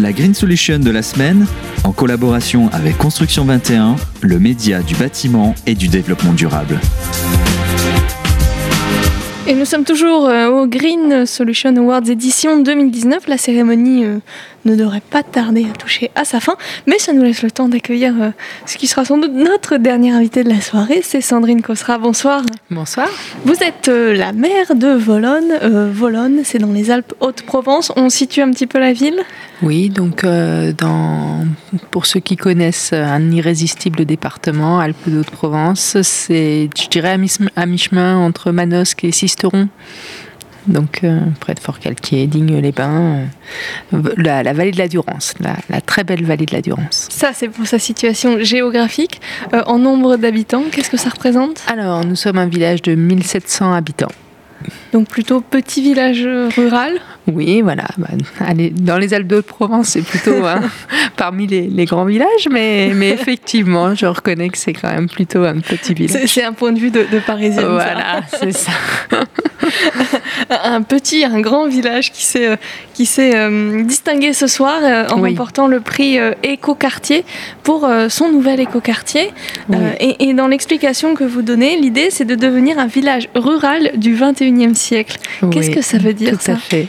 La Green Solution de la semaine, en collaboration avec Construction 21, le média du bâtiment et du développement durable. Et nous sommes toujours euh, au Green Solution Awards édition 2019. La cérémonie euh, ne devrait pas tarder à toucher à sa fin, mais ça nous laisse le temps d'accueillir euh, ce qui sera sans doute notre dernier invité de la soirée, c'est Sandrine Cosra. Bonsoir. Bonsoir. Vous êtes la maire de Volonne. Volonne, c'est dans les Alpes Haute-Provence. On situe un petit peu la ville? Oui, donc dans, pour ceux qui connaissent un irrésistible département, Alpes Haute-Provence, c'est, je dirais, à mi-chemin entre Manosque et Sistine donc euh, près de Fort-Calquier, Digne-les-Bains, euh, la, vallée de la Durance, la, très belle vallée de la Durance. Ça, c'est pour sa situation géographique. Euh, en nombre d'habitants, qu'est-ce que ça représente? Alors, nous sommes un village de 1700 habitants. Donc plutôt petit village rural? Oui, voilà. Bah, dans les Alpes de Provence, c'est plutôt hein, parmi les, grands villages, mais, mais effectivement, je reconnais que c'est quand même plutôt un petit village. C'est un point de vue de, de Parisien. Voilà, c'est ça. un petit, un grand village qui s'est euh, qui s'est euh, distingué ce soir euh, en remportant le prix Éco-Quartier pour son nouvel éco-quartier. Et, et, dans l'explication que vous donnez, l'idée c'est de devenir un village rural du 21e siècle. Qu'est-ce que ça veut dire tout ça? à fait.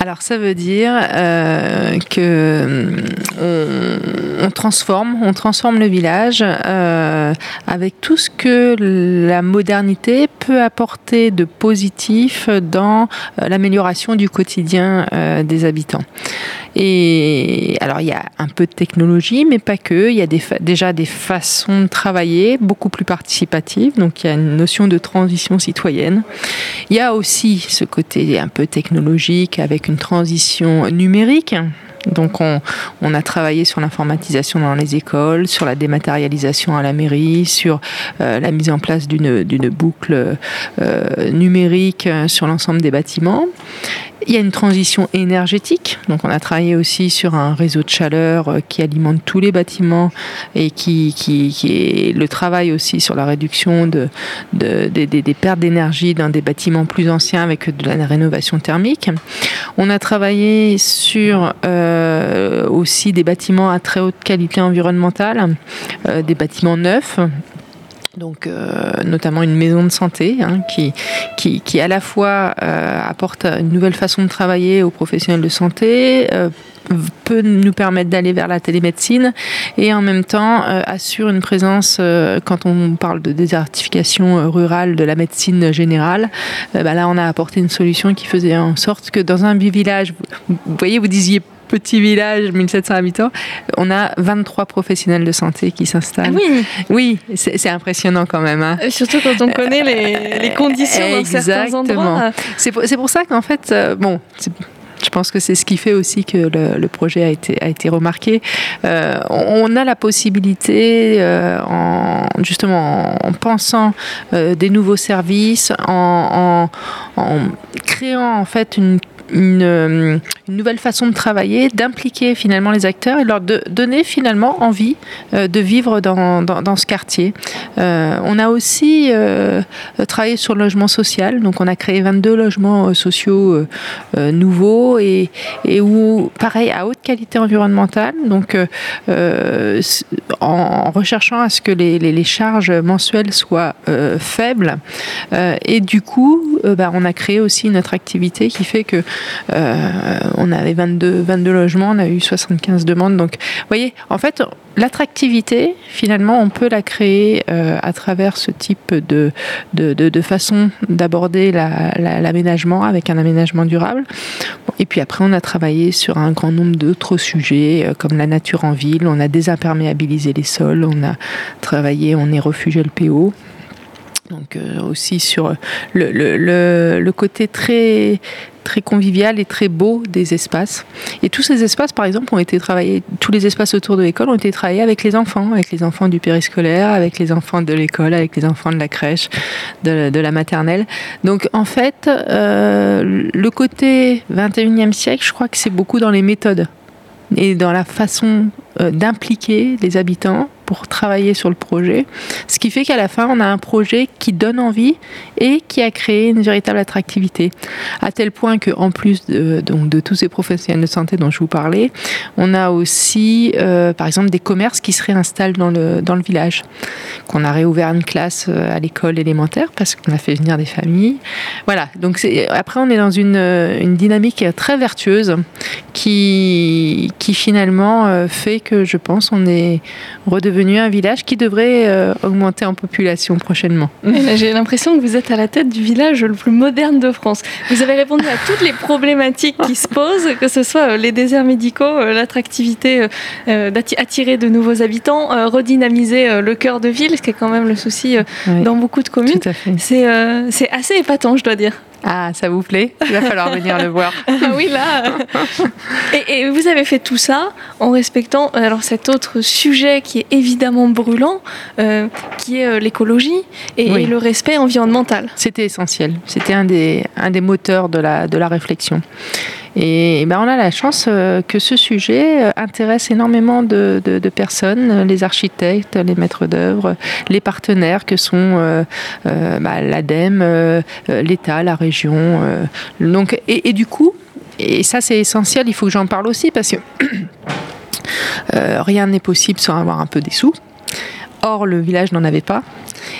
Alors ça veut dire euh, que on, transforme, on transforme le village euh, avec tout ce que la modernité peut apporter de positif dans euh, l'amélioration du quotidien des habitants. Et alors, il y a un peu de technologie, mais pas que. Il y a déjà des façons de travailler beaucoup plus participatives. Donc, il y a une notion de transition citoyenne. Il y a aussi ce côté un peu technologique avec une transition numérique. Donc on, a travaillé sur l'informatisation dans les écoles, sur la dématérialisation à la mairie, sur euh, la mise en place d'une boucle euh, numérique sur l'ensemble des bâtiments. Il y a une transition énergétique, donc on a travaillé aussi sur un réseau de chaleur euh, qui alimente tous les bâtiments et qui, qui, est le travail aussi sur la réduction de, des pertes d'énergie dans des bâtiments plus anciens avec de la rénovation thermique. On a travaillé sur euh, aussi des bâtiments à très haute qualité environnementale, euh, des bâtiments neufs donc euh, notamment une maison de santé hein, qui, qui, qui, à la fois euh, apporte une nouvelle façon de travailler aux professionnels de santé, euh, peut nous permettre d'aller vers la télémédecine et en même temps assure une présence quand on parle de désertification rurale de la médecine générale. Bah là, on a apporté une solution qui faisait en sorte que dans un village, vous voyez, vous disiez petit village, 1700 habitants, on a 23 professionnels de santé qui s'installent. Ah oui, oui c'est impressionnant quand même. Hein. Euh, surtout quand on connaît les, les conditions dans certains endroits. C'est pour, pour, ça qu'en fait, euh, bon, pense que c'est ce qui fait aussi que le, projet a été, a été remarqué. Euh, on a la possibilité, en, justement en pensant des nouveaux services, en, créant en fait une euh, nouvelle façon de travailler, d'impliquer finalement les acteurs et leur donner finalement envie euh, de vivre dans, dans, ce quartier. Euh, on a aussi travaillé sur le logement social, donc on a créé 22 logements sociaux nouveaux et, où, pareil, à haute qualité environnementale, donc en, recherchant à ce que les, charges mensuelles soient faibles. et du coup, bah, on a créé aussi notre activité qui fait que euh, on avait 22, 22 logements, on a eu 75 demandes. Donc, vous voyez, en fait, l'attractivité, finalement, on peut la créer euh, à travers ce type de, de, façon d'aborder l'aménagement avec un aménagement durable. Et puis après, on a travaillé sur un grand nombre d'autres sujets, euh, comme la nature en ville. On a désimperméabilisé les sols, on a travaillé, on est refugé le PO. Donc aussi sur le, le, le, côté très très convivial et très beau des espaces. Et tous ces espaces, par exemple, ont été travaillés, tous les espaces autour de l'école ont été travaillés avec les enfants, avec les enfants du périscolaire, avec les enfants de l'école, avec les enfants de la crèche, de, la maternelle. Donc en fait, euh, le côté 21e siècle, je crois que c'est beaucoup dans les méthodes et dans la façon d'impliquer les habitants pour travailler sur le projet. Ce qui fait qu'à la fin, on a un projet qui donne envie et qui a créé une véritable attractivité. À tel point qu'en plus de, donc, de tous ces professionnels de santé dont je vous parlais, on a aussi, euh, par exemple, des commerces qui se réinstallent dans le, dans le village. Qu'on a réouvert une classe euh, à l'école élémentaire parce qu'on a fait venir des familles. Voilà. Donc après, on est dans une, une dynamique très vertueuse qui, qui finalement euh, fait que je pense on est redevenu un village qui devrait euh, augmenter en population prochainement. J'ai l'impression que vous êtes à la tête du village le plus moderne de France. Vous avez répondu à toutes les problématiques qui se posent, que ce soit euh, les déserts médicaux, euh, l'attractivité d'attirer de nouveaux habitants, redynamiser le cœur de ville, ce qui est quand même le souci dans beaucoup de communes. C'est assez épatant, je dois dire. Ah, ça vous plaît Il va falloir venir le voir. ah oui, là. et, vous avez fait tout ça en respectant alors cet autre sujet qui est évidemment brûlant, euh, qui est euh, l'écologie et, le respect environnemental. C'était essentiel. C'était un des, un des moteurs de la, de la réflexion. Et ben on a la chance euh, que ce sujet euh, intéresse énormément de, personnes, les architectes, les maîtres d'œuvre, les partenaires que sont euh, bah, l'ADEME, l'État, la région. donc, et, du coup, et ça c'est essentiel, il faut que j'en parle aussi parce que rien n'est possible sans avoir un peu des sous. Or, le village n'en avait pas.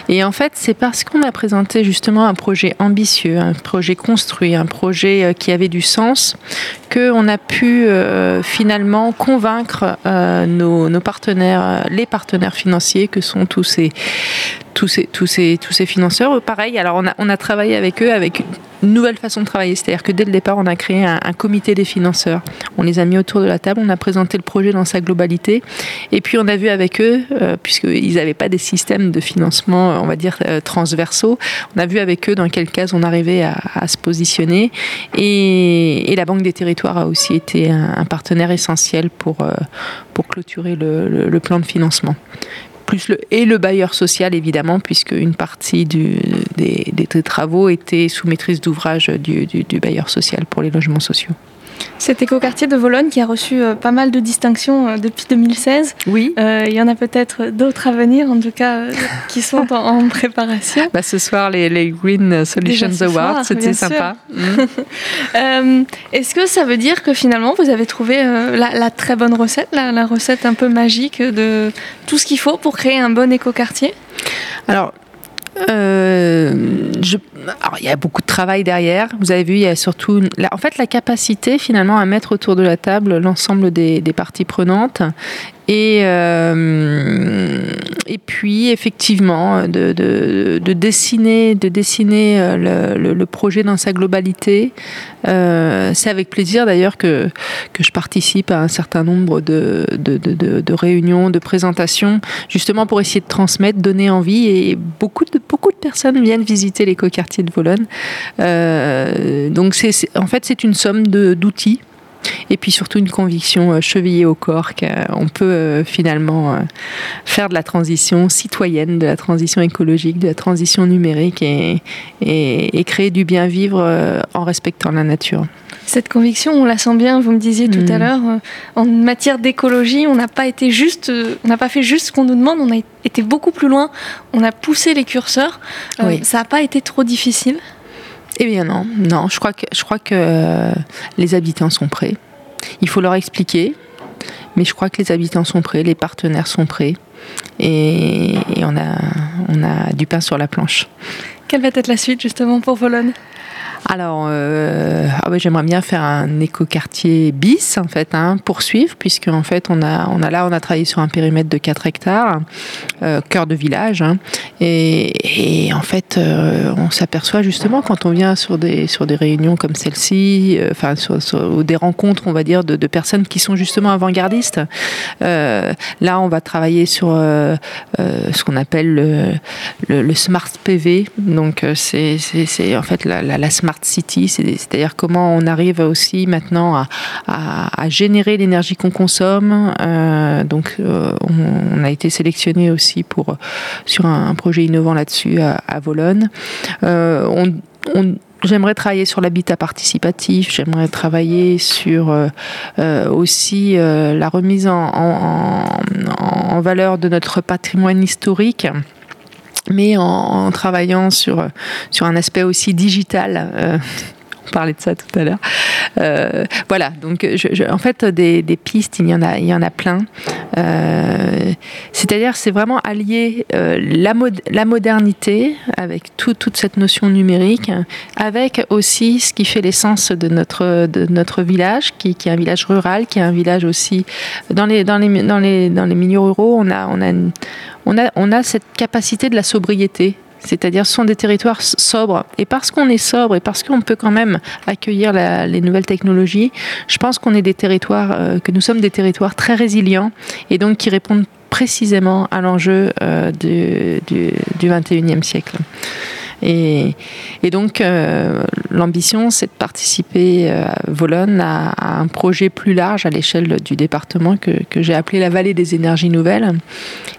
Et en fait, c'est parce qu'on a présenté justement un projet ambitieux, un projet construit, un projet euh, qui avait du sens, qu'on a pu euh, finalement convaincre euh, nos, nos, partenaires, les partenaires financiers que sont tous ces, tous ces, tous ces, tous ces financeurs. Pareil, alors on a, on a travaillé avec eux avec nouvelle façon de travailler. C'est-à-dire que dès le départ, on a créé un, comité des financeurs. On les a mis autour de la table, on a présenté le projet dans sa globalité. Et puis on a vu avec eux, euh, puisqu'ils n'avaient pas des systèmes de financement, on va dire, euh, transversaux, on a vu avec eux dans quelle case on arrivait à, se positionner. Et, la Banque des Territoires a aussi été un, partenaire essentiel euh, pour clôturer le plan de financement plus le, et le bailleur social évidemment, puisque une partie des, travaux était sous maîtrise d'ouvrage du bailleur social pour les logements sociaux. Cet écoquartier de Vologne qui a reçu euh, pas mal de distinctions euh, depuis 2016. Oui. Euh, il y en a peut-être d'autres à venir, en tout cas, qui sont en, préparation. Bah, ce soir, les, les Green Solutions Awards, c'était sympa. Mm. Est-ce que ça veut dire que finalement, vous avez trouvé la, très bonne recette, la, la recette un peu magique de tout ce qu'il faut pour créer un bon écoquartier? Alors, euh, je, alors, il y a beaucoup de travail derrière. Vous avez vu, il y a surtout, en fait, la capacité finalement à mettre autour de la table l'ensemble des parties prenantes et, euh, et puis, effectivement, de, de, de, dessiner, de dessiner euh, le, projet dans sa globalité. Euh, c'est avec plaisir d'ailleurs que, que je participe à un certain nombre de, de, réunions, de présentations, justement pour essayer de transmettre, donner envie. Et beaucoup de, beaucoup de personnes viennent visiter l'écoquartier de Vologne. Donc, c'est, en fait, c'est une somme d'outils et puis surtout une conviction euh, chevillée au corps qu'on peut euh, finalement euh, faire de la transition citoyenne, de la transition écologique, de la transition numérique et, et, créer du bien vivre en respectant la nature. Cette conviction, on la sent bien, vous me disiez tout à mm. l'heure, en matière d'écologie, on n'a pas été juste, on n'a pas fait juste ce qu'on nous demande, on a été beaucoup plus loin, on a poussé les curseurs. Ça n'a pas été trop difficile? Eh bien non, non. Je crois que je crois que euh, les habitants sont prêts. Il faut leur expliquer, mais je crois que les habitants sont prêts, les partenaires sont prêts, et, on a on a du pain sur la planche. Quelle va être la suite justement pour Vologne? Alors, euh, ah j'aimerais bien faire un écoquartier bis, en fait, hein, poursuivre, puisque en fait, on a, on a là, on a travaillé sur un périmètre de 4 hectares, euh, cœur de village, hein, et, en fait, euh, on s'aperçoit justement quand on vient sur des, sur des réunions comme celle-ci, euh, enfin, sur, sur, des rencontres, on va dire, de, personnes qui sont justement avant-gardistes. Là, on va travailler sur ce qu'on appelle le, le, smart PV, donc c'est en fait la, la, smart city, c'est-à-dire comment on arrive aussi maintenant à, générer l'énergie qu'on consomme. Euh, donc, euh, on, a été sélectionné aussi pour sur un, projet innovant là-dessus à, à. Euh, J'aimerais travailler sur l'habitat participatif, j'aimerais travailler sur aussi la remise en, valeur de notre patrimoine historique mais en, travaillant sur un aspect aussi digital parlait de ça tout à l'heure. Euh, voilà, donc en fait, des, pistes, il y en a, il y en a plein. Euh, c'est-à-dire, c'est vraiment allier euh, la, modernité avec toute cette notion numérique, avec aussi ce qui fait l'essence de notre, village, qui, est un village rural, qui est un village aussi dans les, milieux ruraux. On a cette capacité de la sobriété c'est-à-dire ce sont des territoires sobres. Et parce qu'on est sobre et parce qu'on peut quand même accueillir les nouvelles technologies, je pense qu'on est des territoires, euh, que nous sommes des territoires très résilients et donc qui répondent précisément à l'enjeu euh, du, du, du 21e siècle. Et, donc, euh, l'ambition, c'est de participer à Volonne à, un projet plus large à l'échelle du département que, j'ai appelé la vallée des énergies nouvelles,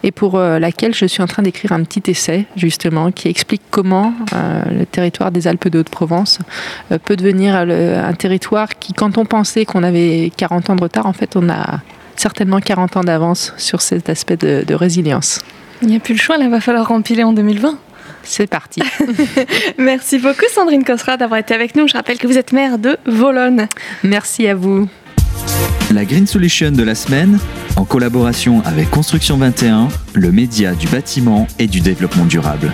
et pour euh, laquelle je suis en train d'écrire un petit essai, justement, qui explique comment euh, le territoire des Alpes de Haute-Provence peut devenir un territoire qui, quand on pensait qu'on avait 40 ans de retard, en fait, on a certainement 40 ans d'avance sur cet aspect de, résilience. Il n'y a plus le choix, là, va falloir rempiler en 2020. C'est parti. Merci beaucoup Sandrine Cosra d'avoir été avec nous. Je rappelle que vous êtes maire de Volonne. Merci à vous. La Green Solution de la semaine, en collaboration avec Construction 21, le média du bâtiment et du développement durable.